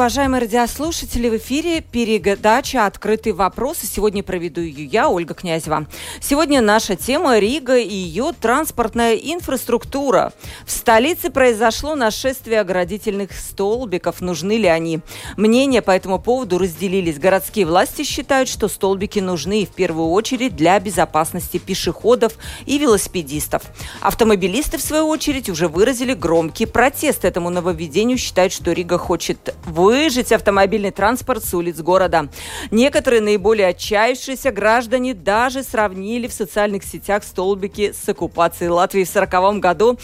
Уважаемые радиослушатели. В эфире передача «Открытый вопрос». И сегодня проведу ее я, Ольга Князева. Сегодня наша тема Рига и ее транспортная инфраструктура. В столице произошло нашествие оградительных столбиков. Нужны ли они? Мнения по этому поводу разделились. Городские власти считают, что столбики нужны в первую очередь для безопасности пешеходов и велосипедистов. Автомобилисты, в свою очередь, уже выразили громкий протест этому нововведению. Считают, что Рига хочет выжить автомобильный транспорт с улиц города. Некоторые наиболее отчаявшиеся граждане даже сравнили в социальных сетях столбики с оккупацией Латвии в 1940 году.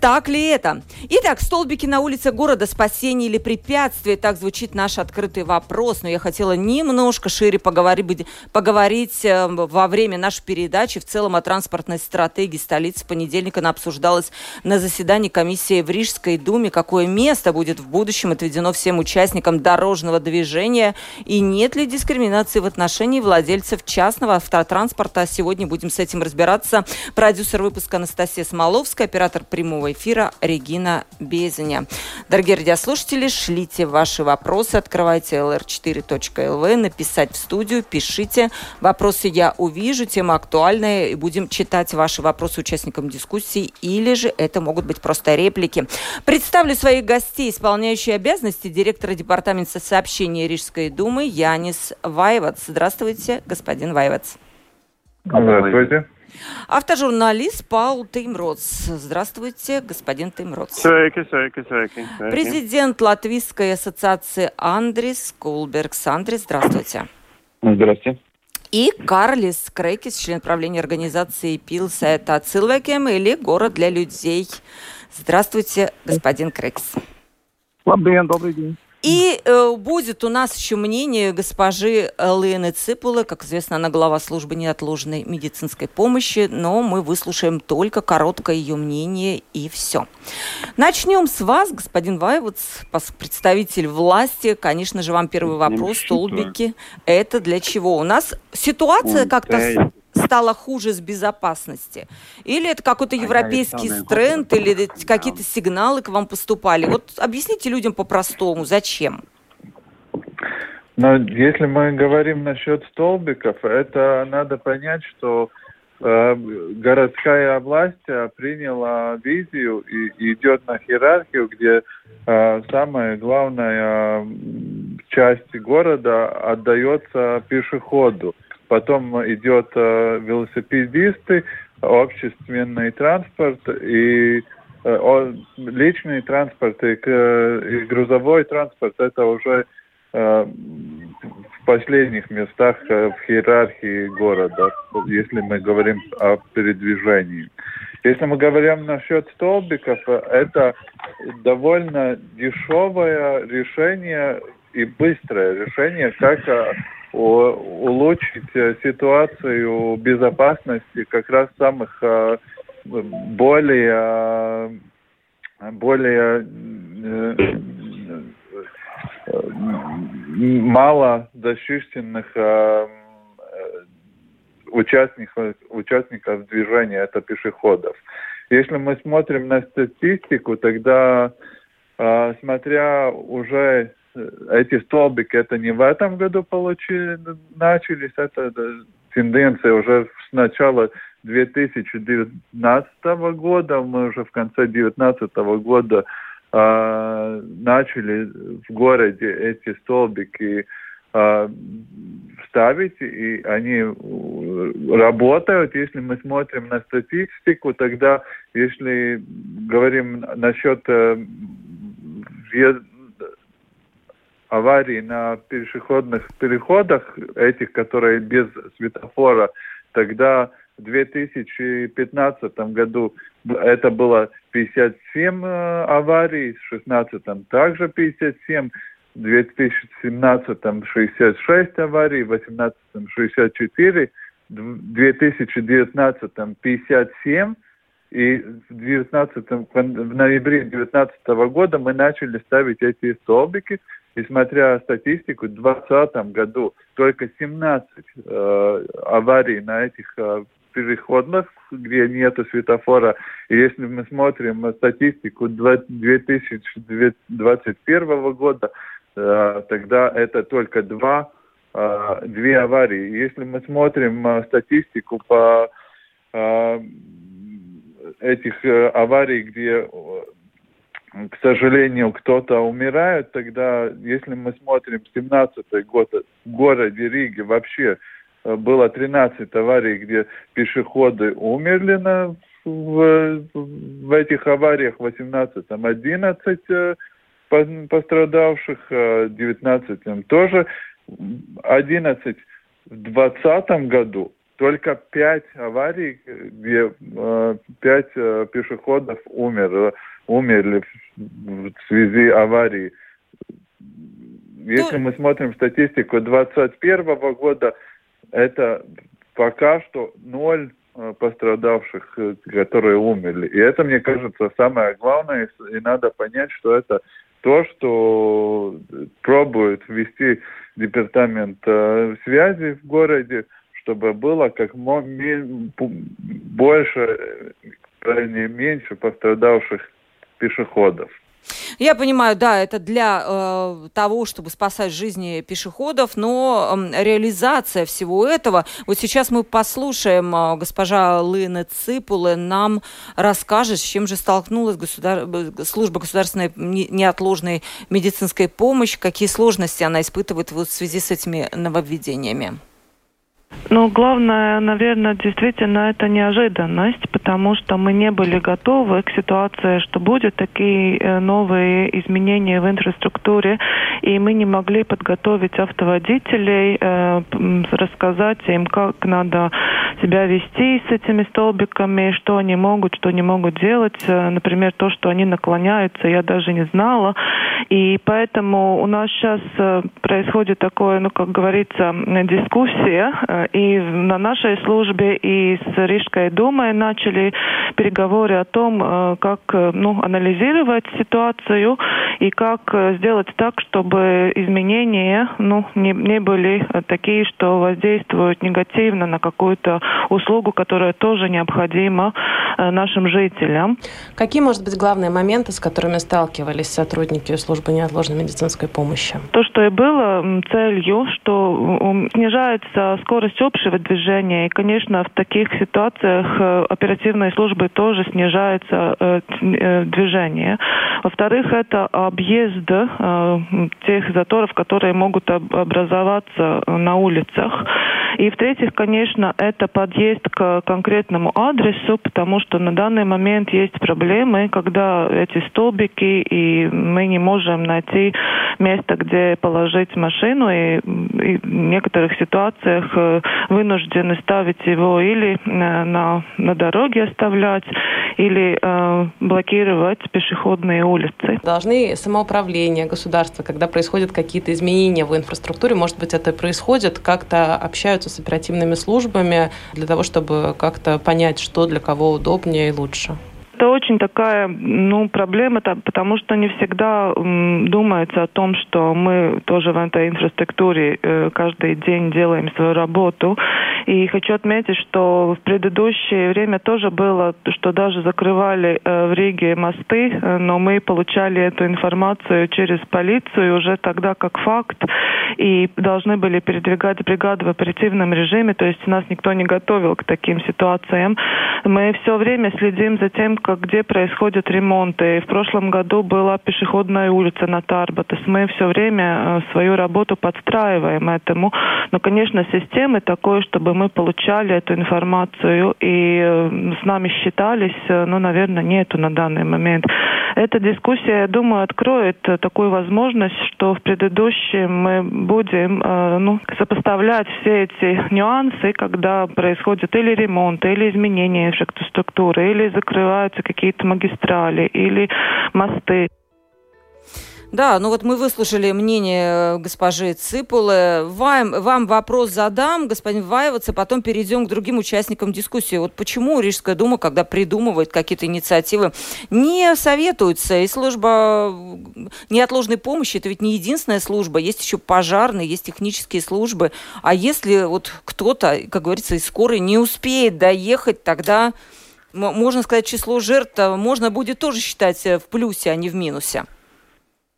Так ли это? Итак, столбики на улице города спасение или препятствие? Так звучит наш открытый вопрос. Но я хотела немножко шире поговорить, поговорить э, во время нашей передачи в целом о транспортной стратегии столицы. В понедельник она обсуждалась на заседании комиссии в Рижской думе. Какое место будет в будущем отведено всем участникам дорожного движения и нет ли дискриминации в отношении владельцев частного автотранспорта. Сегодня будем с этим разбираться. Продюсер выпуска Анастасия Смоловская, оператор прямого эфира Регина Безеня. Дорогие радиослушатели, шлите ваши вопросы, открывайте lr4.lv, написать в студию, пишите. Вопросы я увижу, тема актуальная, и будем читать ваши вопросы участникам дискуссии, или же это могут быть просто реплики. Представлю своих гостей, исполняющие обязанности директора департамента сообщения Рижской думы Янис Вайвац. Здравствуйте, господин Вайвац. Здравствуйте. Автожурналист Паул Теймроц. Здравствуйте, господин Теймроц. Sveiki, sveiki, sveiki, sveiki. Президент Латвийской ассоциации Андрис Кулбергс. Андрис, здравствуйте. Здравствуйте. И Карлис Крейкис, член правления организации Пилсета Цилвекем или Город для людей. Здравствуйте, господин Крейкс. Labdien, добрый день. И э, будет у нас еще мнение госпожи Лены Ципулы. Как известно, она глава службы неотложной медицинской помощи, но мы выслушаем только короткое ее мнение и все. Начнем с вас, господин Вайвудс, представитель власти. Конечно же, вам первый вопрос. Столбики. Это для чего? У нас ситуация как-то стало хуже с безопасности? Или это какой-то европейский тренд, или какие-то сигналы к вам поступали? Вот объясните людям по-простому, зачем? Но если мы говорим насчет столбиков, это надо понять, что э, городская власть э, приняла визию и идет на иерархию, где э, самая главная часть города отдается пешеходу потом идет э, велосипедисты, общественный транспорт и э, личный транспорт и, грузовой транспорт это уже э, в последних местах в иерархии города, если мы говорим о передвижении. Если мы говорим насчет столбиков, это довольно дешевое решение и быстрое решение, как улучшить э, ситуацию безопасности как раз самых э, более более мало защищенных участников, участников движения, это пешеходов. Если мы смотрим на статистику, тогда, смотря уже эти столбики, это не в этом году получили, начались, это тенденция уже с начала 2019 года, мы уже в конце 2019 года э, начали в городе эти столбики э, ставить, и они работают. Если мы смотрим на статистику, тогда, если говорим насчет э, аварий на пешеходных переходах, этих, которые без светофора, тогда в 2015 году это было 57 аварий, в 16 также 57, в 2017 66 аварий, в 2018 64, в 2019 57, и в, 19, в ноябре 2019 года мы начали ставить эти столбики, и смотря статистику, в 2020 году только 17 э, аварий на этих э, переходах, где нет светофора. И если мы смотрим статистику 2021 года, э, тогда это только два, э, две аварии. Если мы смотрим э, статистику по этих аварий, где к сожалению, кто-то умирает, тогда, если мы смотрим 17 год, в городе Риге вообще э, было 13 аварий, где пешеходы умерли на, в, в этих авариях, в 18 11 э, пострадавших, 19 э, тоже. 11 в 2020 году только пять аварий, где пять пешеходов умерло умерли в связи аварии. Если ну... мы смотрим статистику 2021 года, это пока что ноль э, пострадавших, э, которые умерли. И это, мне кажется, самое главное, и надо понять, что это то, что пробует ввести департамент э, связи в городе, чтобы было как больше, не меньше пострадавших пешеходов. Я понимаю, да, это для э, того, чтобы спасать жизни пешеходов, но э, реализация всего этого. Вот сейчас мы послушаем, э, госпожа Лына Ципулы нам расскажет, с чем же столкнулась государ... служба государственной неотложной медицинской помощи, какие сложности она испытывает вот в связи с этими нововведениями. Ну, главное, наверное, действительно это неожиданность, потому что мы не были готовы к ситуации, что будут такие э, новые изменения в инфраструктуре, и мы не могли подготовить автоводителей, э, рассказать им, как надо себя вести с этими столбиками, что они могут, что не могут делать. Э, например, то, что они наклоняются, я даже не знала. И поэтому у нас сейчас происходит такое, ну, как говорится, дискуссия и на нашей службе, и с Рижской думой начали переговоры о том, э, как э, ну, анализировать ситуацию и как э, сделать так, чтобы изменения ну, не, не были такие, что воздействуют негативно на какую-то услугу, которая тоже необходима нашим жителям. Какие, может быть, главные моменты, с которыми сталкивались сотрудники службы неотложной медицинской помощи? То, что и было целью, что снижается скорость скорость общего движения. И, конечно, в таких ситуациях э, оперативные службы тоже снижается э, э, движение. Во-вторых, это объезд тех заторов, которые могут образоваться на улицах. И в-третьих, конечно, это подъезд к конкретному адресу, потому что на данный момент есть проблемы, когда эти столбики, и мы не можем найти место, где положить машину, и, и в некоторых ситуациях вынуждены ставить его или на, на дороге оставлять, или э, блокировать пешеходные улицы. Должны самоуправление государства, когда происходят какие-то изменения в инфраструктуре, может быть, это происходит, как-то общаются с оперативными службами для того, чтобы как-то понять, что для кого удобнее и лучше? Это очень такая ну, проблема, потому что не всегда думается о том, что мы тоже в этой инфраструктуре э, каждый день делаем свою работу. И хочу отметить, что в предыдущее время тоже было, что даже закрывали э, в Риге мосты, э, но мы получали эту информацию через полицию уже тогда как факт и должны были передвигать бригады в оперативном режиме, то есть нас никто не готовил к таким ситуациям. Мы все время следим за тем, как где происходят ремонты. В прошлом году была пешеходная улица на Тарбатас. Мы все время э, свою работу подстраиваем этому. Но, конечно, системы такой, чтобы мы получали эту информацию и э, с нами считались, э, ну, наверное, нету на данный момент. Эта дискуссия, я думаю, откроет такую возможность, что в предыдущем мы будем ну, сопоставлять все эти нюансы, когда происходит или ремонт, или изменение инфраструктуры, или закрываются какие-то магистрали, или мосты. Да, ну вот мы выслушали мнение э, госпожи Ципулы. Вам, вам вопрос задам, господин Ваевац, а потом перейдем к другим участникам дискуссии. Вот почему Рижская дума, когда придумывает какие-то инициативы, не советуется? И служба неотложной помощи, это ведь не единственная служба, есть еще пожарные, есть технические службы. А если вот кто-то, как говорится, из скорой не успеет доехать, тогда, можно сказать, число жертв можно будет тоже считать э, в плюсе, а не в минусе.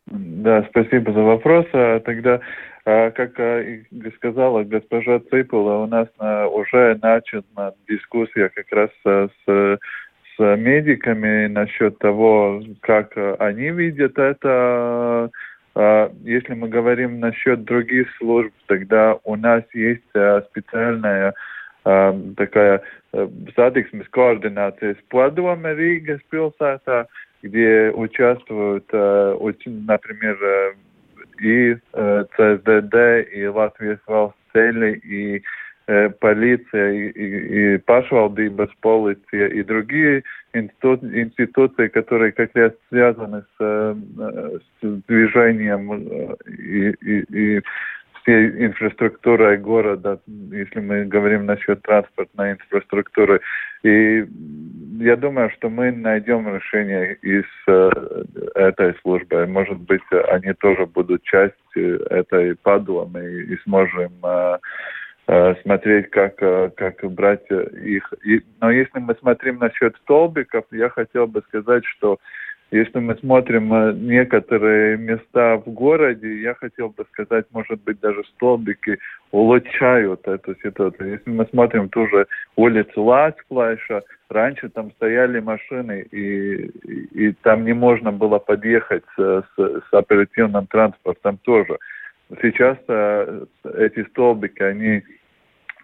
Да, спасибо за вопрос. А тогда, а, как а, сказала госпожа Цыпула, у нас уже начата дискуссия как раз с, с медиками насчет того, как они видят это. Если мы говорим насчет других служб, тогда у нас есть специальная такая satiksmes koordinācijas padome Rīgas pilsētā, где участвуют, э, например, э, и э, ЦСДД, и valsts ceļi, и полиция, и, и, pašvaldības полиция, и другие институции, которые как раз связаны с, с движением и, и, и всей инфраструктурой города, если мы говорим насчет транспортной инфраструктуры. И я думаю, что мы найдем решение из э, этой службы. Может быть, они тоже будут частью этой подламы и сможем э, э, смотреть, как, э, как брать их. И, но если мы смотрим насчет столбиков, я хотел бы сказать, что если мы смотрим э, некоторые места в городе, я хотел бы сказать, может быть, даже столбики улучшают эту ситуацию. Если мы смотрим ту же улицу Ласклайша, раньше там стояли машины, и, и, и там не можно было подъехать с, с, с оперативным транспортом тоже. Сейчас э, эти столбики, они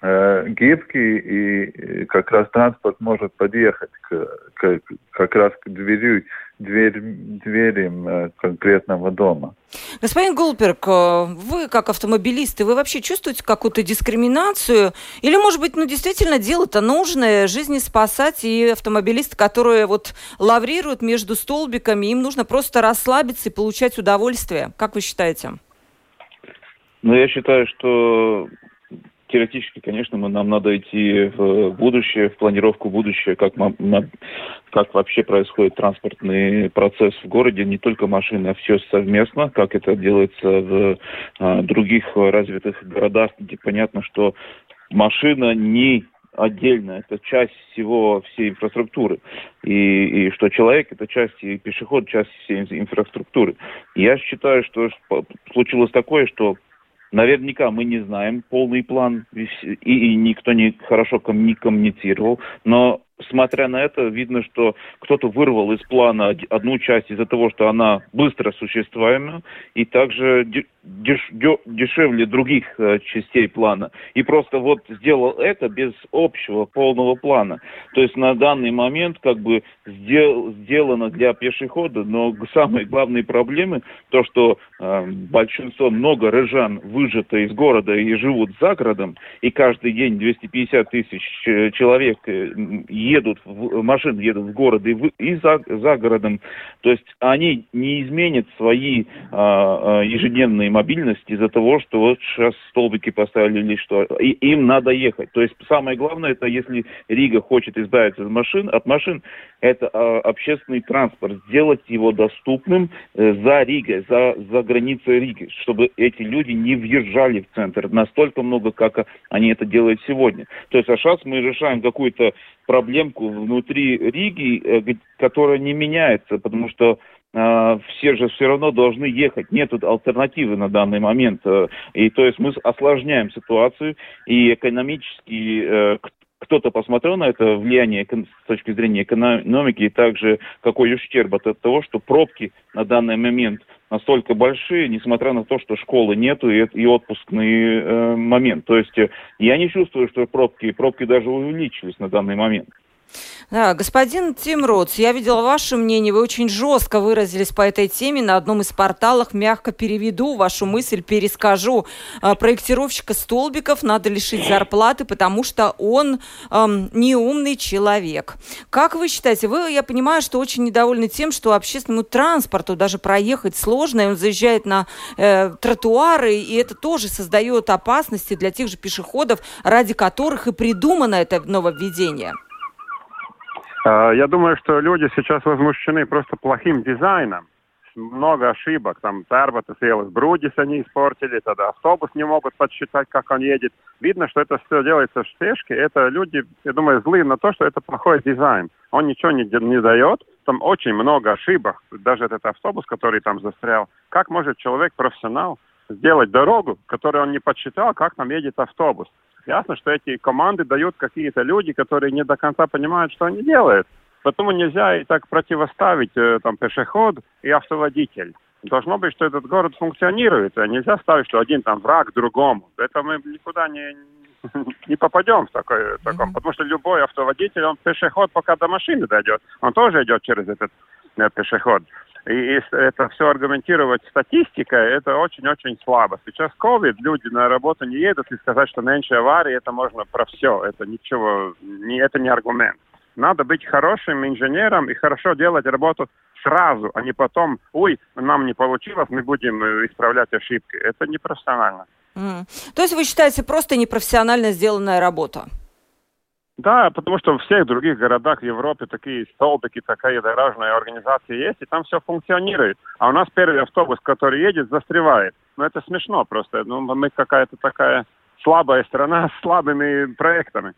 э, гибкий, и как раз транспорт может подъехать к, к, как раз к двери, дверь, дверям э, конкретного дома. Господин Голперк, э, вы как автомобилисты, вы вообще чувствуете какую-то дискриминацию? Или, может быть, ну действительно дело-то нужное, жизни спасать, и автомобилисты, которые вот лаврируют между столбиками, им нужно просто расслабиться и получать удовольствие. Как вы считаете? Ну, я считаю, что теоретически, конечно, мы, нам надо идти в будущее, в планировку будущего, как, мы, как вообще происходит транспортный процесс в городе, не только машины, а все совместно, как это делается в а, других развитых городах, где понятно, что машина не отдельно, это часть всего, всей инфраструктуры. И, и что человек это часть, и пешеход часть всей инфраструктуры. Я считаю, что случилось такое, что Наверняка мы не знаем полный план, и, никто не хорошо не коммуницировал, но смотря на это, видно, что кто-то вырвал из плана одну часть из-за того, что она быстро осуществляема, и также деш, дешевле других э, частей плана. И просто вот сделал это без общего полного плана. То есть на данный момент как бы сдел, сделано для пешехода, но самые главные проблемы, то, что э, большинство, много рыжан выжато из города и живут за городом, и каждый день 250 тысяч э, человек э, едут, в, машин едут в город и, в, и за, за городом. То есть они не изменят свои э, ежедневные мобильность из-за того, что вот сейчас столбики поставили или что. И им надо ехать. То есть самое главное, это если Рига хочет избавиться от машин, от машин это э, общественный транспорт, сделать его доступным э, за Ригой, за, за границей Риги, чтобы эти люди не въезжали в центр настолько много, как они это делают сегодня. То есть а сейчас мы решаем какую-то проблемку внутри Риги, э, которая не меняется, потому что все же все равно должны ехать. Нет альтернативы на данный момент. Э, и то есть мы осложняем ситуацию, и экономически э, кто-то посмотрел на это влияние с точки зрения экономики, и также какой ущерб от того, что пробки на данный момент настолько большие, несмотря на то, что школы нету и, и отпускный э, момент. То есть э, я не чувствую, что пробки, пробки даже увеличились на данный момент. Да, господин Тим Ротс, я видела ваше мнение, вы очень жестко выразились по этой теме на одном из порталов. Мягко переведу вашу мысль, перескажу. А, проектировщика столбиков надо лишить зарплаты, потому что он эм, неумный человек. Как вы считаете, вы, я понимаю, что очень недовольны тем, что общественному транспорту даже проехать сложно, и он заезжает на э, тротуары, и это тоже создает опасности для тех же пешеходов, ради которых и придумано это нововведение. А, я думаю, что люди сейчас возмущены просто плохим дизайном. Много ошибок. Там Тарбата съел Брудис они испортили, тогда автобус не могут подсчитать, как он едет. Видно, что это все делается в спешке. Это люди, я думаю, злые на то, что это плохой дизайн. Он ничего не, не дает. Там очень много ошибок. Даже этот автобус, который там застрял. Как может человек, профессионал, сделать дорогу, которую он не подсчитал, как там едет автобус? Ясно, что эти команды дают какие-то люди, которые не до конца понимают, что они делают. Поэтому нельзя и так противоставить э, там пешеход и автоводитель. Должно быть, что этот город функционирует, а нельзя ставить, что один там враг другому. Это мы никуда не, не попадем в такой, таком, mm-hmm. потому что любой автоводитель, он пешеход, пока до машины дойдет, он тоже идет через этот э, пешеход. И это все аргументировать статистикой, это очень-очень слабо. Сейчас COVID, люди на работу не едут и сказать, что меньше аварий, это можно про все. Это ничего, не, это не аргумент. Надо быть хорошим инженером и хорошо делать работу сразу, а не потом, ой, нам не получилось, мы будем э, исправлять ошибки. Это непрофессионально. Mm. То есть вы считаете просто непрофессионально сделанная работа? Да, потому что в всех других городах Европы такие столбики, такая дорожная организация есть, и там все функционирует. А у нас первый автобус, который едет, застревает. Ну, это смешно просто. Ну, мы какая-то такая слабая страна с слабыми проектами.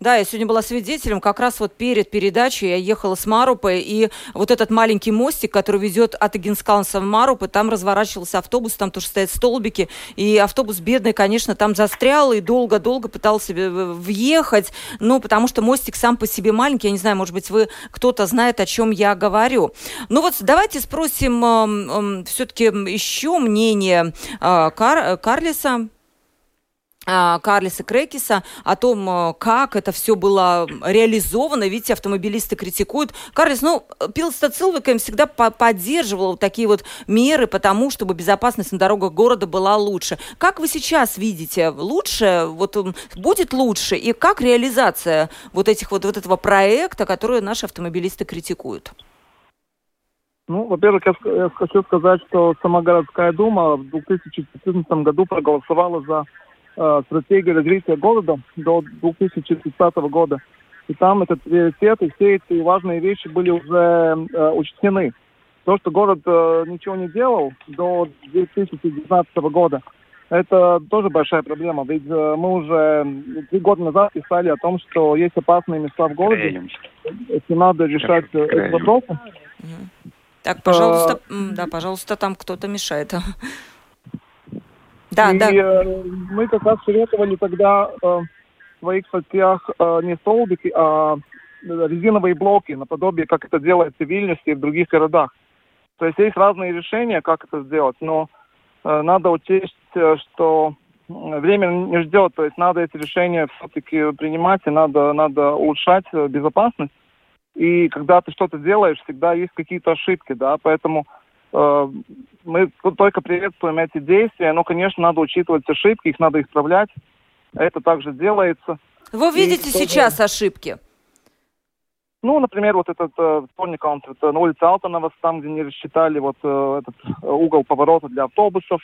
Да, я сегодня была свидетелем, как раз вот перед передачей я ехала с Марупы, и вот этот маленький мостик, который ведет от Игенскалнса в Марупы, там разворачивался автобус, там тоже стоят столбики, и автобус бедный, конечно, там застрял и долго-долго пытался въехать, ну, потому что мостик сам по себе маленький, я не знаю, может быть, вы кто-то знает, о чем я говорю. Ну вот давайте спросим э, э, все-таки еще мнение э, Кар Карлиса. А, Карлиса Крекиса о том, э, как это все было реализовано. Видите, автомобилисты критикуют. Карлис, ну, Пилста Цилвиком всегда поддерживал вот такие вот меры, потому чтобы безопасность на дорогах города была лучше. Как вы сейчас видите, лучше, вот будет лучше? И как реализация вот этих вот, вот этого проекта, который наши автомобилисты критикуют? Ну, во-первых, я, я хочу сказать, что сама городская дума в 2014 году проголосовала за э, стратегия развития города до 2030 года. И там этот приоритет, и все эти важные вещи были уже э, учтены. То, что город э, ничего не делал до 2019 года, это тоже большая проблема. Ведь э, мы уже три года назад писали о том, что есть опасные места в городе. Если надо решать э, эти вопросы. Так, пожалуйста, а, да, пожалуйста, там кто-то мешает. Да, и да. Э, мы как раз советовали тогда э, в своих статьях э, не столбики, а резиновые блоки, наподобие, как это делается в Вильнюсе и в других городах. То есть есть разные решения, как это сделать, но э, надо учесть, э, что время не ждет, то есть надо эти решения все-таки принимать, и надо, надо улучшать э, безопасность. И когда ты что-то делаешь, всегда есть какие-то ошибки, да, поэтому Э, мы только приветствуем эти действия, но, конечно, надо учитывать ошибки, их надо исправлять. Это также делается. Вы видите и сейчас тоже... ошибки? Ну, например, вот этот э, вторник, он это на улице Алтанова, там, где не рассчитали вот э, этот угол поворота для автобусов.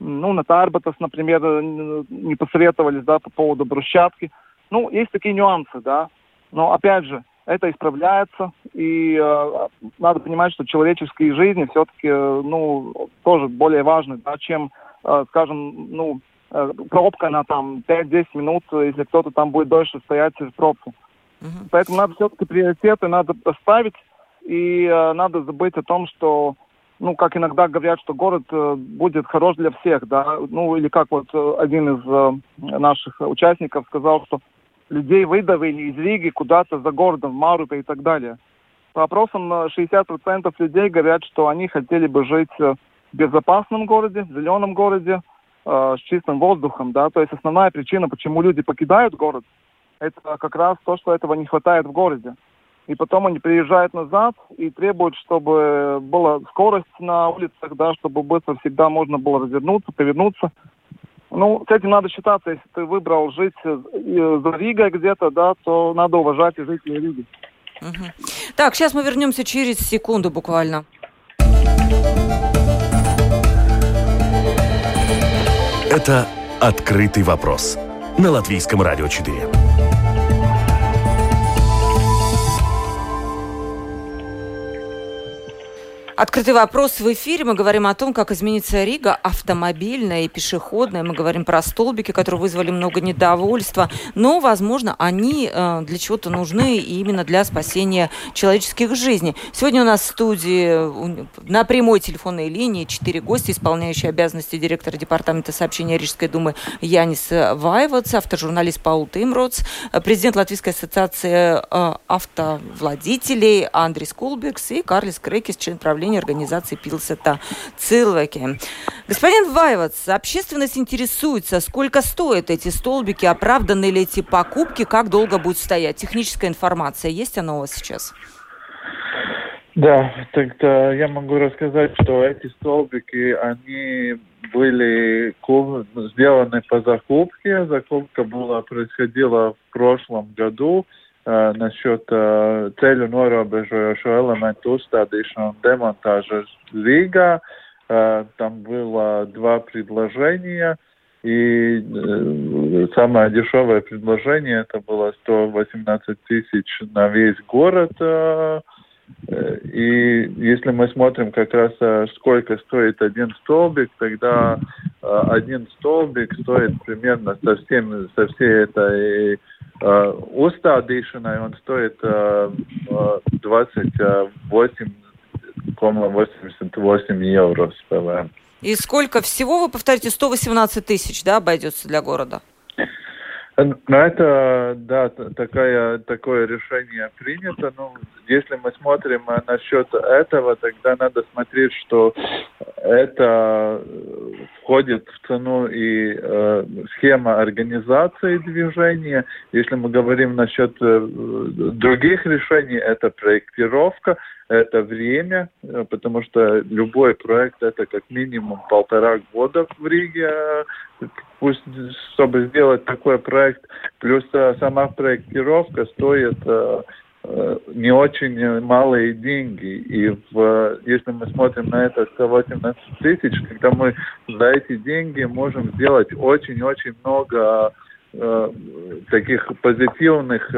Ну, на Тарбатас, например, не посоветовались, да, по поводу брусчатки. Ну, есть такие нюансы, да. Но, опять же, это исправляется, и э, надо понимать, что человеческие жизни все-таки, э, ну, тоже более важны, да, чем, э, скажем, ну, э, пробка на там 5-10 минут, если кто-то там будет дольше стоять в пробке. Uh-huh. Поэтому надо все-таки приоритеты надо поставить, и э, надо забыть о том, что, ну, как иногда говорят, что город э, будет хорош для всех, да, ну, или как вот э, один из э, наших участников сказал, что людей выдавили из Риги куда-то за городом, в Марупе и так далее. По опросам 60% людей говорят, что они хотели бы жить в безопасном городе, в зеленом городе, э, с чистым воздухом, да, то есть основная причина, почему люди покидают город, это как раз то, что этого не хватает в городе. И потом они приезжают назад и требуют, чтобы была скорость на улицах, да, чтобы быстро всегда можно было развернуться, повернуться. Ну, с этим надо считаться. Если ты выбрал жить э, за Ригой где-то, да, то надо уважать и жителей Риги. Угу. Так, сейчас мы вернемся через секунду буквально. Это «Открытый вопрос» на Латвийском радио 4. Открытый вопрос в эфире. Мы говорим о том, как изменится Рига автомобильная и пешеходная. Мы говорим про столбики, которые вызвали много недовольства. Но, возможно, они э, для чего-то нужны именно для спасения человеческих жизней. Сегодня у нас в студии на прямой телефонной линии четыре гостя, исполняющие обязанности директора департамента сообщения Рижской думы Янис Вайвац, автожурналист Паул Тимроц, президент Латвийской ассоциации э, автовладителей Андрей Скулбекс и Карлис Крекис, член правления управления организации Пилсета Цилвеки. Господин Вайвац, общественность интересуется, сколько стоят эти столбики, оправданы ли эти покупки, как долго будет стоять. Техническая информация, есть она у вас сейчас? Да, тогда я могу рассказать, что эти столбики, они были сделаны по закупке. Закупка была происходила в прошлом году. Насчет ceļu norobežojošo elementu uzstādīšanu un demontāžu Рīgā. Там было два предложения, и uh, самое дешевое предложение это было 118 тысяч на весь город. Uh, и если мы смотрим как раз, сколько стоит один столбик, тогда один столбик стоит примерно со, всем, со всей этой Uh, uzstādīšanai un стоит uh, uh, 28,88 евро с. И сколько всего, вы повторите, 118 тысяч, да, обойдется для города? Ну, это, да, такая, такое решение принято. Ну, если мы смотрим насчет этого, тогда надо смотреть, что это входит в цену и э, схема организации движения. Если мы говорим насчет э, других решений, это проектировка, это время, э, потому что любой проект это как минимум полтора года в Риге, э, пусть, чтобы сделать такой проект. Плюс э, сама проектировка стоит не очень малые деньги. И в, если мы смотрим на это 118 тысяч, когда мы за эти деньги можем сделать очень-очень много таких позитивных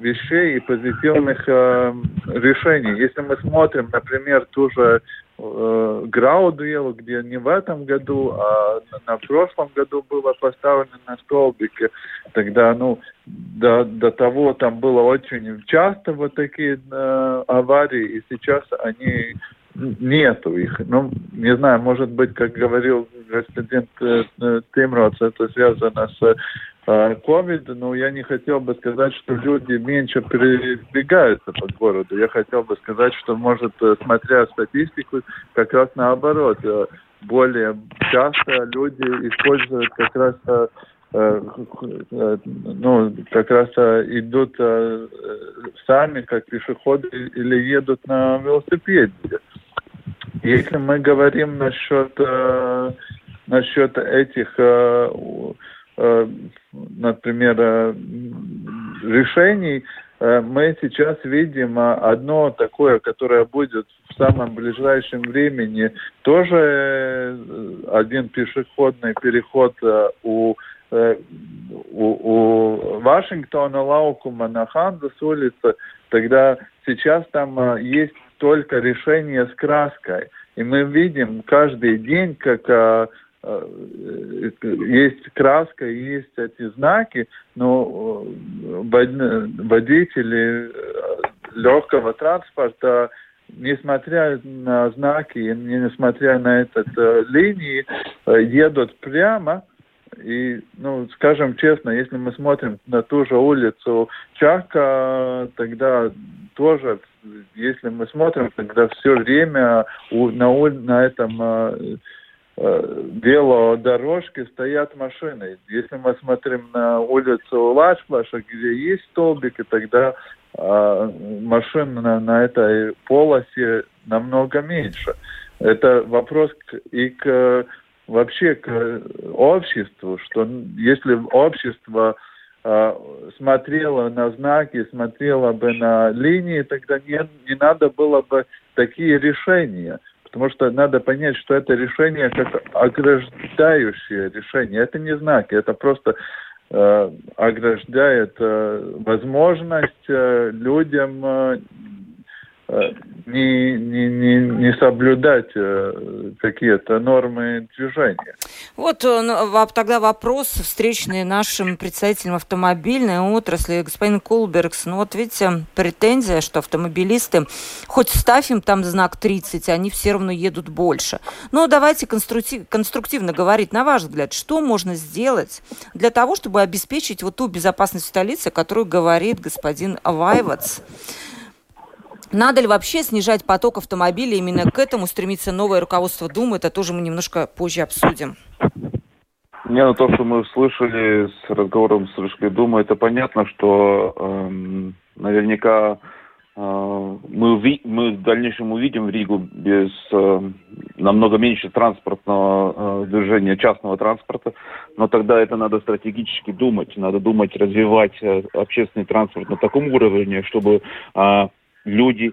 вещей и позитивных э, решений. Если мы смотрим, например, ту же э, где не в этом году, а на прошлом году было поставлено на столбике, тогда, ну, до, до того там было очень часто вот такие э, аварии, и сейчас они нету их. Ну, не знаю, может быть, как говорил господин э, Тимроц, это связано с COVID, но я не хотел бы сказать, что люди меньше передвигаются по городу. Я хотел бы сказать, что, может, э, смотря статистику, как раз наоборот, э, более часто люди используют как раз э, ну, как раз идут сами, как пешеходы, или едут на велосипеде. Если мы говорим насчет, насчет этих например, э, решений, э, мы сейчас видим одно такое, которое будет в самом ближайшем времени, тоже один пешеходный переход у у, у Вашингтона Лаукума на Ханзас улице, тогда сейчас там есть только решение с краской. И мы видим каждый день, как Э, есть краска, есть эти знаки, но э, водители э, легкого транспорта, несмотря на знаки, несмотря на этот линии, едут прямо. И, ну, скажем честно, если мы смотрим на ту же улицу Чака, тогда тоже, если мы смотрим, тогда все время на, на этом э, велодорожке стоят машины. Если мы смотрим на улицу Лашплаша, где есть столбики, тогда э, машин на, на этой полосе намного меньше. Это вопрос к, и к вообще к обществу, что если общество э, смотрело на знаки, смотрело бы на линии, тогда не, не надо было бы такие решения. Потому что надо понять, что это решение как ограждающее решение. Это не знаки, это просто э, ограждает э, возможность э, людям э, не, не, не, не соблюдать э, какие-то нормы движения. Вот э, ну, тогда вопрос, встречный нашим представителям автомобильной отрасли, господин Кулбергс. Ну вот видите, претензия, что автомобилисты, хоть ставь им там знак 30, они все равно едут больше. Но давайте конструктив, конструктивно говорить, на ваш взгляд, что можно сделать для того, чтобы обеспечить вот ту безопасность столицы, о которой говорит господин Вайвац? Надо ли вообще снижать поток автомобилей? Именно к этому стремится новое руководство Думы. Это тоже мы немножко позже обсудим. Не, ну то, что мы слышали с разговором с Рыжкой Думы, это понятно, что эм, наверняка э, мы, мы в дальнейшем увидим в Ригу без э, намного меньше транспортного э, движения, частного транспорта, но тогда это надо стратегически думать, надо думать, развивать э, общественный транспорт на таком уровне, чтобы э, люди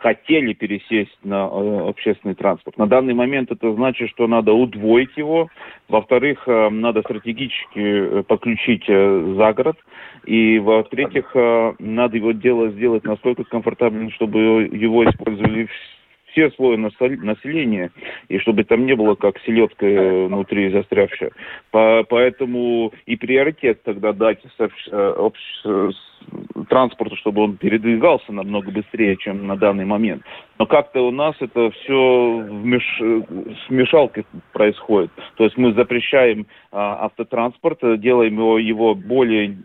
хотели пересесть на э, общественный транспорт. На данный момент это значит, что надо удвоить его. Во-вторых, э, надо стратегически э, подключить за город. И во-третьих, надо его дело сделать настолько комфортабельным, чтобы его использовали все слои населения, и чтобы там не было как селедка внутри застрявшая. По, поэтому и приоритет тогда дать транспорту, чтобы он передвигался намного быстрее, чем на данный момент. Но как-то у нас это все вмеш... смешалкой происходит. То есть мы запрещаем а, автотранспорт, делаем его, его более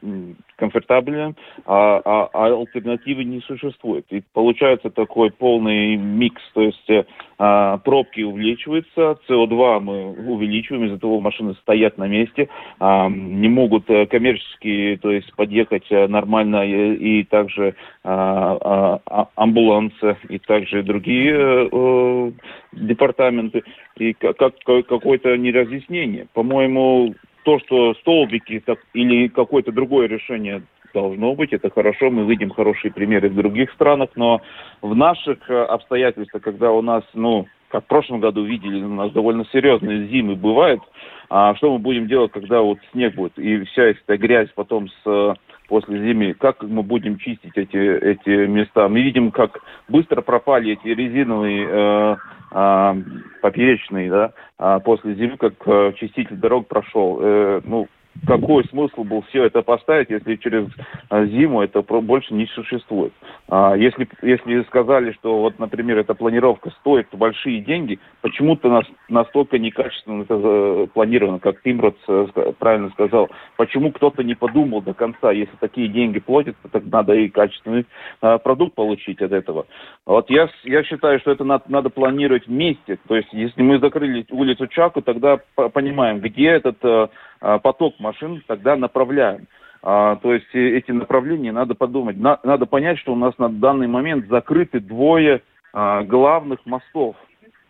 комфортабельным, а, а, а альтернативы не существует. И получается такой полный микс, то есть а, пробки увеличиваются, СО2 мы увеличиваем, из-за того машины стоят на месте, а, не могут э, коммерчески, то есть подъехать э, нормально и, и также а, а, а амбулансы и также другие э, департаменты, и как, какое-то неразъяснение. По-моему, то, что столбики так, или какое-то другое решение должно быть, это хорошо, мы видим хорошие примеры в других странах, но в наших э, обстоятельствах, когда у нас, ну, как в прошлом году видели, у нас довольно серьезные зимы бывают, а что мы будем делать, когда вот снег будет и вся эта грязь потом с после зимы, как мы будем чистить эти, эти места. Мы видим, как быстро пропали эти резиновые э, э, поперечные, да, а после зимы, как э, чиститель дорог прошел. Э, ну, какой смысл был все это поставить, если через а, зиму это больше не существует. А, если, если сказали, что вот, например, эта планировка стоит большие деньги, почему-то нас, настолько некачественно это планировано, как Тимрот э, правильно сказал. Почему кто-то не подумал до конца, если такие деньги платятся, так надо и качественный продукт получить от этого. Вот я, я считаю, что это надо, надо планировать вместе. То есть, если мы закрыли улицу Чаку, тогда понимаем, где этот э, поток машин тогда направляем. А, то есть э, эти направления надо подумать. На, надо понять, что у нас на данный момент закрыты двое а, главных мостов.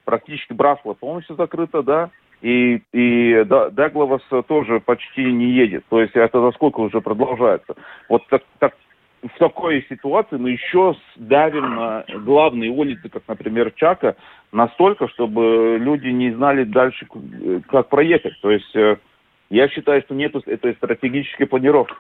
Практически Брасла полностью закрыта, да, и, и Даглавас тоже почти не едет. То есть это за сколько уже продолжается. Вот так, так, в такой ситуации мы еще давим на главные улицы, как, например, Чака, настолько, чтобы люди не знали дальше, как проехать. То есть э, я считаю, что нет этой стратегической планировки.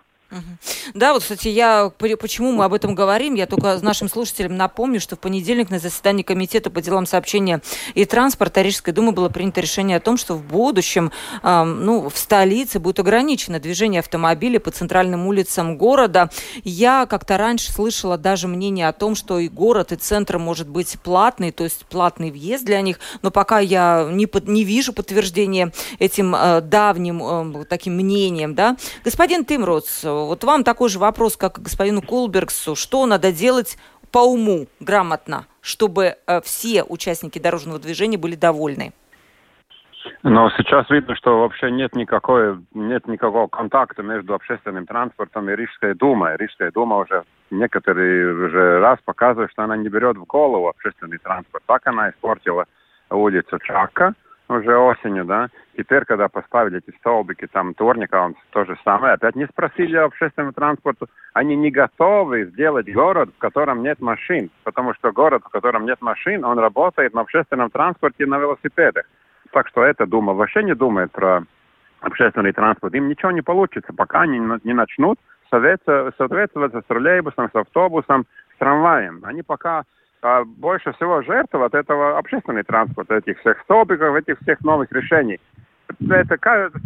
Да, вот, кстати, я почему мы об этом говорим, я только нашим слушателям напомню, что в понедельник на заседании Комитета по делам сообщения и транспорта Рижской думы было принято решение о том, что в будущем э, ну, в столице будет ограничено движение автомобилей по центральным улицам города. Я как-то раньше слышала даже мнение о том, что и город, и центр может быть платный, то есть платный въезд для них, но пока я не, под, не вижу подтверждения этим э, давним э, таким мнением. Да? Господин Тимроц, вот вам такой же вопрос, как господину Колбергсу. Что надо делать по уму, грамотно, чтобы э, все участники дорожного движения были довольны? Но сейчас видно, что вообще нет, никакой, нет никакого контакта между общественным транспортом и Рижской думой. Рижская дума уже некоторые уже раз показывает, что она не берет в голову общественный транспорт. Так она испортила улицу Чака уже осенью, да. Теперь, когда поставили эти столбики, там, Турника, он то же самое, опять не спросили общественному транспорту. Они не готовы сделать город, в котором нет машин, потому что город, в котором нет машин, он работает на общественном транспорте на велосипедах. Так что эта дума вообще не думает про общественный транспорт. Им ничего не получится, пока они не начнут соответствовать с троллейбусом, с автобусом, с трамваем. Они пока а больше всего жертв от этого общественный транспорт, этих всех столбиков, этих всех новых решений. Это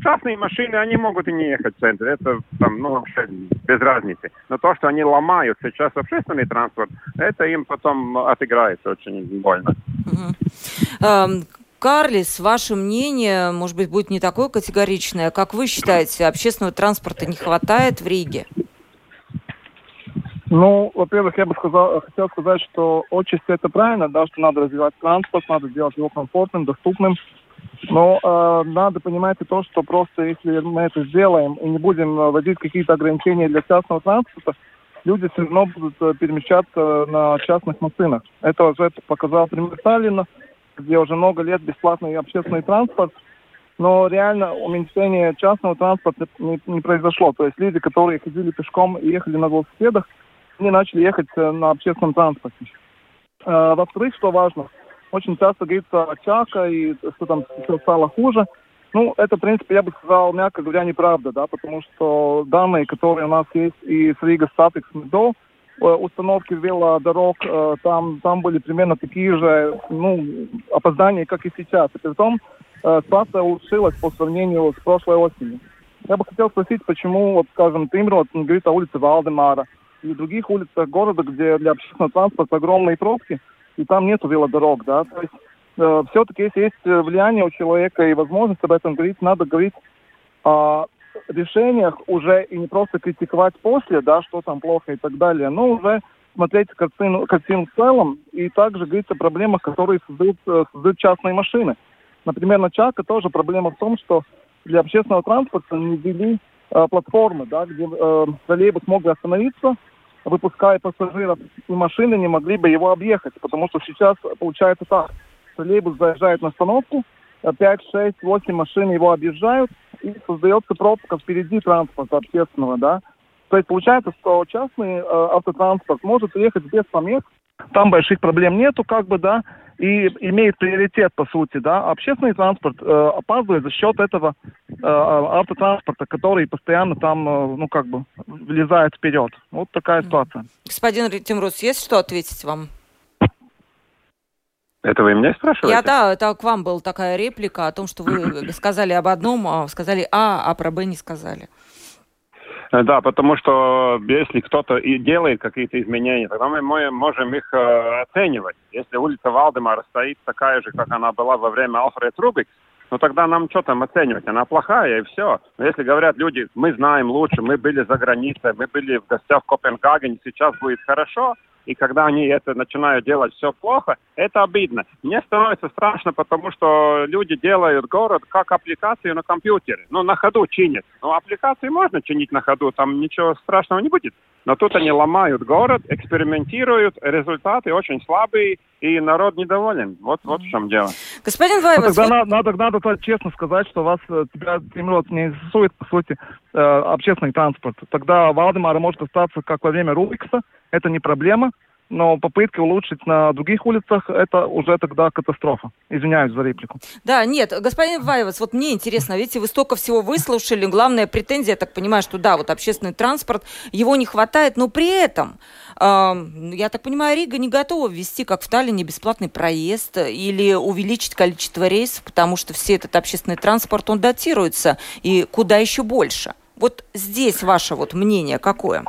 частные машины, они могут и не ехать в центр, это там, ну, вообще без разницы. Но то, что они ломают сейчас общественный транспорт, это им потом отыграется очень больно. Угу. Карлис, ваше мнение, может быть, будет не такое категоричное. Как вы считаете, общественного транспорта не хватает в Риге? Ну, во-первых, я бы сказал, хотел сказать, что отчасти это правильно, да, что надо развивать транспорт, надо делать его комфортным, доступным. Но э, надо понимать и то, что просто если мы это сделаем и не будем вводить какие-то ограничения для частного транспорта, люди все равно будут э, перемещаться на частных машинах. Это уже показал пример Сталина, где уже много лет бесплатный общественный транспорт, но реально уменьшение частного транспорта не, не произошло. То есть люди, которые ходили пешком и ехали на велосипедах, они начали ехать э, на общественном транспорте. Э, во-вторых, что важно, очень часто говорится о Чака и что там все стало хуже. Ну, это, в принципе, я бы сказал, мягко говоря, неправда, да, потому что данные, которые у нас есть и с Рига Статикс до э, установки велодорог, там, там были примерно такие же, ну, опоздания, как и сейчас. И при том, ситуация улучшилась по сравнению с прошлой осенью. Я бы хотел спросить, почему, вот, скажем, Тимрот говорит о улице Валдемара, и других улицах города, где для общественного транспорта огромные пробки, и там нету велодорог, да, то есть э, все-таки если есть э, влияние у человека и возможность об этом говорить, надо говорить о решениях уже и не просто критиковать после, да, что там плохо и так далее, но уже смотреть картину, картину в целом и также говорить о проблемах, которые создают, э, создают частные машины. Например, на Чака тоже проблема в том, что для общественного транспорта не ввели э, платформы, да, где э, троллейбус мог остановиться, выпуская пассажиров, и машины не могли бы его объехать, потому что сейчас получается так. Троллейбус заезжает на остановку, 5, 6, 8 машин его объезжают, и создается пробка впереди транспорта общественного, да. То есть получается, что частный э, автотранспорт может ехать без помех, там больших проблем нету, как бы, да, и имеет приоритет, по сути, да. Общественный транспорт э, опаздывает за счет этого э, автотранспорта, который постоянно там, э, ну, как бы, влезает вперед. Вот такая ситуация. Господин Тимрус, есть что ответить вам? Это вы меня спрашиваете? Я, да, это к вам была такая реплика о том, что вы сказали об одном, а сказали А, а про Б не сказали. Э, да, потому что если кто-то и делает какие-то изменения, тогда мы можем их э, оценивать. Если улица Валдемара стоит такая же, как она была во время Алфред Рубикс, ну тогда нам что там оценивать? Она плохая и все. Но если говорят люди, мы знаем лучше, мы были за границей, мы были в гостях в Копенгагене, сейчас будет хорошо, и когда они это начинают делать все плохо, это обидно. Мне становится страшно, потому что люди делают город как аппликацию на компьютере. Ну, на ходу чинят. Ну, аппликации можно чинить на ходу, там ничего страшного не будет. Но тут они ломают город, экспериментируют, результаты очень слабые, и народ недоволен. Вот, вот в чем дело. Господин Вайвас... Ну, тогда вот... надо, надо, надо честно сказать, что вас, э, тебя, Тимрот, не интересует, по сути, э, общественный транспорт. Тогда Валдемар может остаться, как во время Рубикса, это не проблема но попытки улучшить на других улицах, это уже тогда катастрофа. Извиняюсь за реплику. Да, нет, господин Ваевец, вот мне интересно, видите, вы столько всего выслушали, главная претензия, я так понимаю, что да, вот общественный транспорт, его не хватает, но при этом, э, я так понимаю, Рига не готова ввести, как в Таллине, бесплатный проезд или увеличить количество рейсов, потому что все этот общественный транспорт, он датируется, и куда еще больше. Вот здесь ваше вот мнение какое?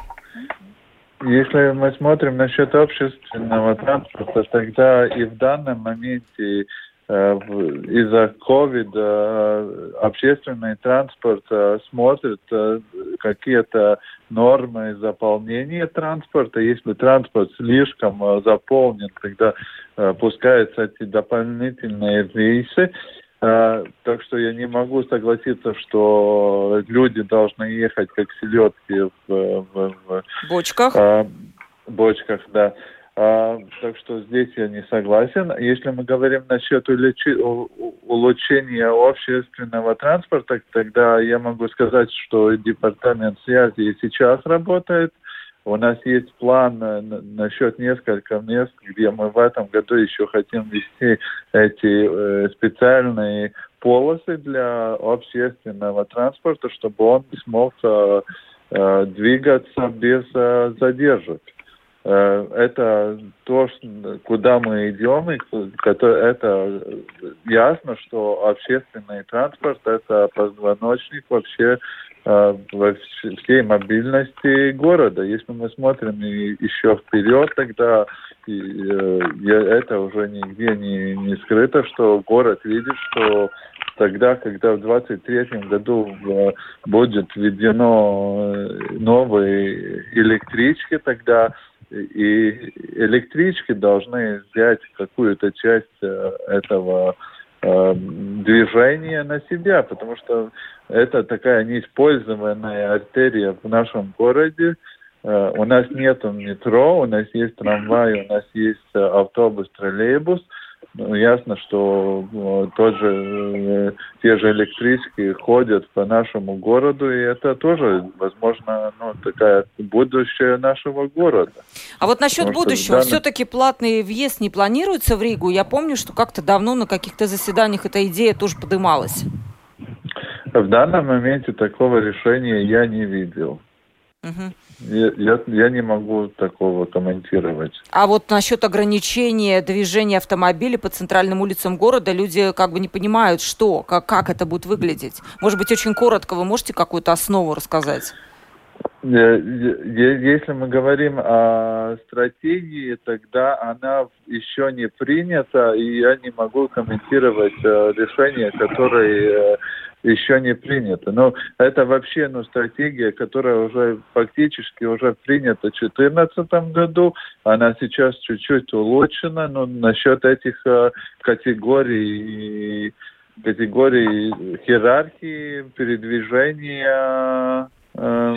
Если мы смотрим насчет общественного транспорта, тогда и в данном моменте э, из-за ковида э, общественный транспорт э, смотрит какие-то нормы заполнения транспорта. Если транспорт слишком заполнен, тогда пускаются эти дополнительные рейсы. А, так что я не могу согласиться, что люди должны ехать как селедки в, в, в бочках. А, бочках, да. А, так что здесь я не согласен. Если мы говорим насчет улучшения общественного транспорта, тогда я могу сказать, что департамент связи и сейчас работает. У нас есть план насчет нескольких мест, где мы в этом году еще хотим вести эти э, специальные полосы для общественного транспорта, чтобы он смог э, э, двигаться без задержек. Это то, куда мы идем, и это ясно, что общественный транспорт – это позвоночник вообще Э, во всей мобильности города. Если мы смотрим еще вперед, тогда э, это уже нигде не, не скрыто, что город видит, что тогда, когда в 23 году э, будет введено новые электрички, тогда и электрички должны взять какую-то часть этого э, движения на себя, потому что это такая неиспользованная артерия в нашем городе. Э, у нас нет метро, у нас есть трамвай, у нас есть э, автобус, троллейбус. Ну, ясно, что э, тот же, те же электрички ходят по нашему городу, и это тоже, возможно, ну, такая будущее нашего города. А вот насчет Потому будущего, данный... все-таки платный въезд не планируется в Ригу? Я помню, что как-то давно на каких-то заседаниях эта идея тоже подымалась. В данном моменте такого решения я не видел. Угу. Я, я, я не могу такого комментировать. А вот насчет ограничения движения автомобилей по центральным улицам города, люди как бы не понимают, что, как, как это будет выглядеть. Может быть, очень коротко вы можете какую-то основу рассказать? Если мы говорим о стратегии, тогда она еще не принята, и я не могу комментировать э, решения, которые э, еще не принято. Но это вообще ну, стратегия, которая уже фактически уже принята в 2014 году. Она сейчас чуть-чуть улучшена, но насчет этих э, категорий категорий иерархии передвижения э,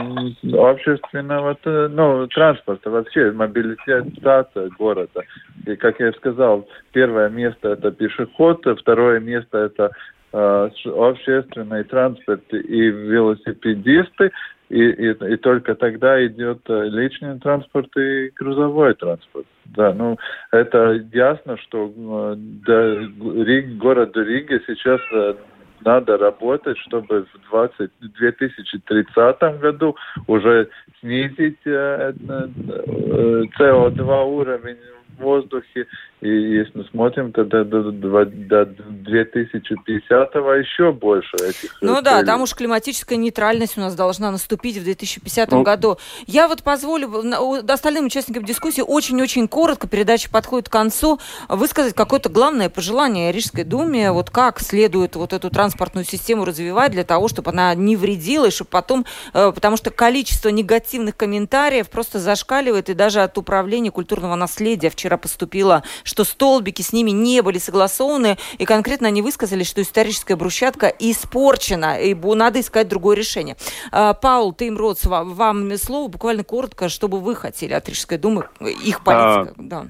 общественного ну, транспорта, вообще мобилизация города. И, как я сказал, первое место это пешеход, второе место это Э, общественный транспорт и велосипедисты, и, и, и только тогда идет э, личный транспорт и грузовой транспорт. Да, ну это ясно, что э, до Риг, города Рига сейчас надо работать, чтобы в 20, 2030 году уже снизить СО2 уровень в воздухе. И если мы смотрим, то до, до, до, до 2050 еще больше этих Ну целей. да, там уж климатическая нейтральность у нас должна наступить в 2050 ну, году. Я вот позволю остальным участникам дискуссии очень-очень коротко, передача подходит к концу, высказать какое-то главное пожелание Рижской думе, вот как следует вот эту транспортную систему развивать для того, чтобы она не вредила, и чтобы потом, э, потому что количество негативных комментариев просто зашкаливает, и даже от управления культурного наследия в вчера поступило, что столбики с ними не были согласованы, и конкретно они высказали, что историческая брусчатка испорчена, и надо искать другое решение. А, Паул Теймротс, вам слово буквально коротко, чтобы вы хотели от Рижской думы, их политика. А, да.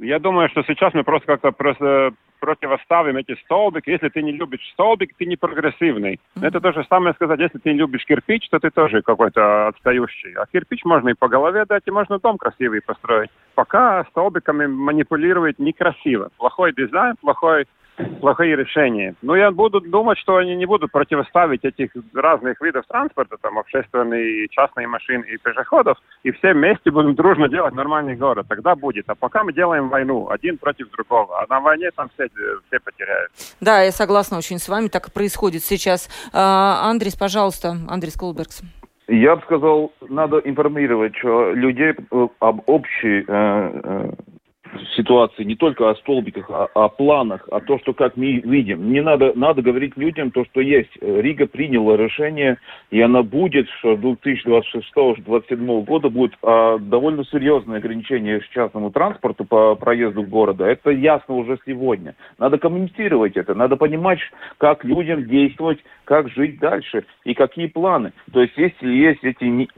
Я думаю, что сейчас мы просто как-то просто противоставим эти столбики. Если ты не любишь столбик, ты не прогрессивный. Mm-hmm. Это то же самое сказать, если ты не любишь кирпич, то ты тоже какой-то отстающий. А кирпич можно и по голове дать, и можно дом красивый построить. Пока столбиками манипулировать некрасиво. Плохой дизайн, плохой плохие решения. Но я буду думать, что они не будут противоставить этих разных видов транспорта, там, общественные, частные машины и пешеходов, и все вместе будем дружно делать нормальный город. Тогда будет. А пока мы делаем войну, один против другого. А на войне там все, все потеряют. Да, я согласна очень с вами, так и происходит сейчас. А, Андрис, пожалуйста, Андрис Колбергс. Я бы сказал, надо информировать людей э, об общей э, э, ситуации, не только о столбиках, а о планах, о том, что как мы видим. Не надо, надо говорить людям то, что есть. Рига приняла решение, и она будет, что 2026-2027 года будет а, довольно серьезное ограничение частному транспорту по проезду города. Это ясно уже сегодня. Надо коммуницировать это, надо понимать, как людям действовать, как жить дальше и какие планы. То есть, если есть эти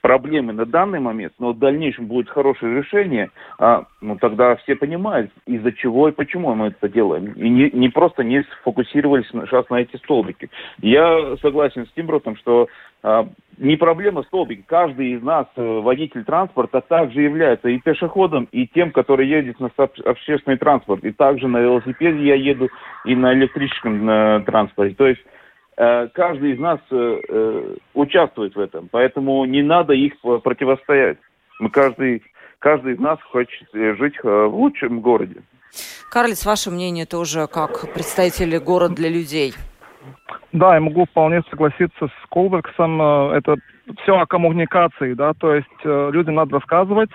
проблемы на данный момент, но в дальнейшем будет хорошее решение, а, ну тогда все понимают, из-за чего и почему мы это делаем. И не, не просто не сфокусировались сейчас на эти столбики. Я согласен с Тимбрутом, что а, не проблема столбики. Каждый из нас, э, водитель транспорта, также является и пешеходом, и тем, который едет на общественный транспорт. И также на велосипеде я еду, и на электрическом э, транспорте. То есть каждый из нас э, э, участвует в этом, поэтому не надо их противостоять. Мы каждый, каждый из нас хочет жить в лучшем городе. Карлиц, ваше мнение тоже как представители город для людей? Да, я могу вполне согласиться с Колбергсом. Это все о коммуникации, да, то есть людям надо рассказывать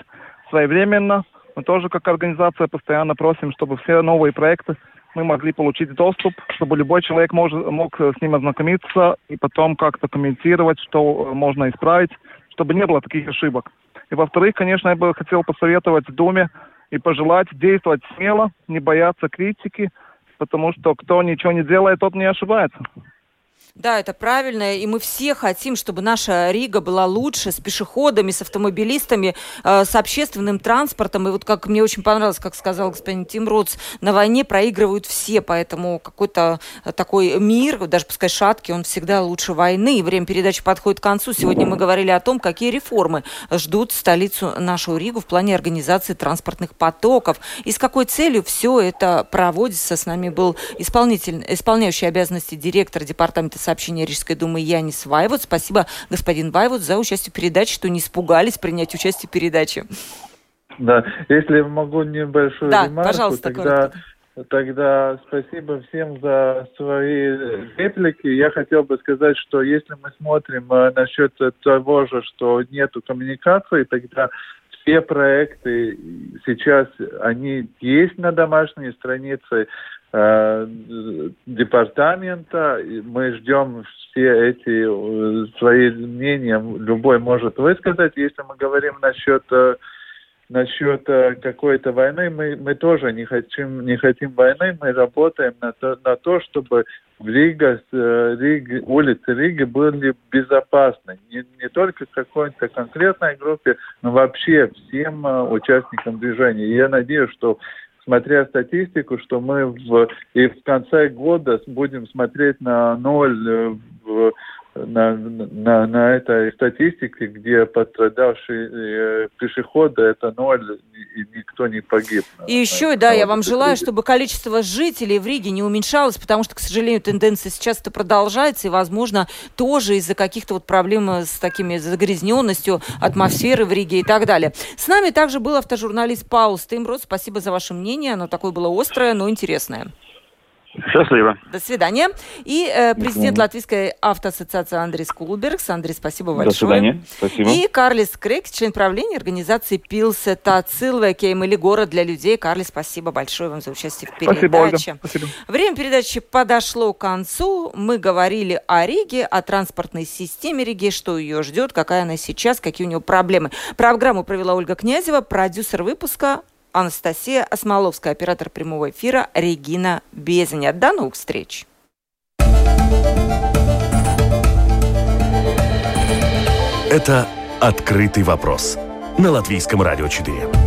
своевременно. Мы тоже как организация постоянно просим, чтобы все новые проекты мы могли получить доступ, чтобы любой человек мож, мог с ним ознакомиться и потом как-то комментировать, что можно исправить, чтобы не было таких ошибок. И во-вторых, конечно, я бы хотел посоветовать Думе и пожелать действовать смело, не бояться критики, потому что кто ничего не делает, тот не ошибается. Да, это правильно, и мы все хотим, чтобы наша Рига была лучше с пешеходами, с автомобилистами, э, с общественным транспортом. И вот как мне очень понравилось, как сказал господин Тим Ротс, на войне проигрывают все, поэтому какой-то э, такой мир, даже пускай шаткий, он всегда лучше войны. И время передачи подходит к концу. Сегодня мы говорили о том, какие реформы ждут столицу нашу Ригу в плане организации транспортных потоков и с какой целью все это проводится. С нами был исполнитель, исполняющий обязанности директора департамента сообщение Рижской думы Янис Вайвуд. Спасибо, господин Вайвуд, за участие в передаче, что не испугались принять участие в передаче. Да, если могу небольшую да, ремарку, пожалуйста, тогда, тогда спасибо всем за свои реплики. Я хотел бы сказать, что если мы смотрим э, насчет того же, что нету коммуникации, тогда все проекты сейчас, они есть на домашней странице э, департамента. Мы ждем все эти э, свои мнения, любой может высказать. Если мы говорим насчет э, насчет э, какой-то войны, мы, мы тоже не хотим, не хотим войны, мы работаем на то, на то чтобы в Рига, э, Рига, улицы Риги были безопасны. Не, не только какой-то конкретной группе, но вообще всем э, участникам движения. И я надеюсь, что смотря статистику, что мы в, и в конце года будем смотреть на ноль в на, на, на этой статистике, где пострадавшие э, пешеходы, это ноль, и никто не погиб. И еще, да, я вам желаю, чтобы количество жителей в Риге не уменьшалось, потому что, к сожалению, тенденция сейчас это продолжается, и, возможно, тоже из-за каких-то вот проблем с такими загрязненностью атмосферы в Риге и так далее. С нами также был автожурналист Паулс Тимротс. Спасибо за ваше мнение. Оно такое было острое, но интересное. Счастливо. До свидания. И э, президент Латвийской автоассоциации Андрей Скулбергс. Андрей, спасибо большое. До свидания. Спасибо. И Карлис Крейг, член правления организации Pilsēta cilvēkiem или город для людей. Карлис, спасибо большое вам за участие в передаче. Спасибо, Ольга. Спасибо. Время передачи подошло к концу. Мы говорили о Риге, о транспортной системе Риги, что ее ждет, какая она сейчас, какие у нее проблемы. Программу провела Ольга Князева, продюсер выпуска Анастасия Осмоловская, оператор прямого эфира Регина Безеня. До новых встреч! Это «Открытый вопрос» на Латвийском радио 4.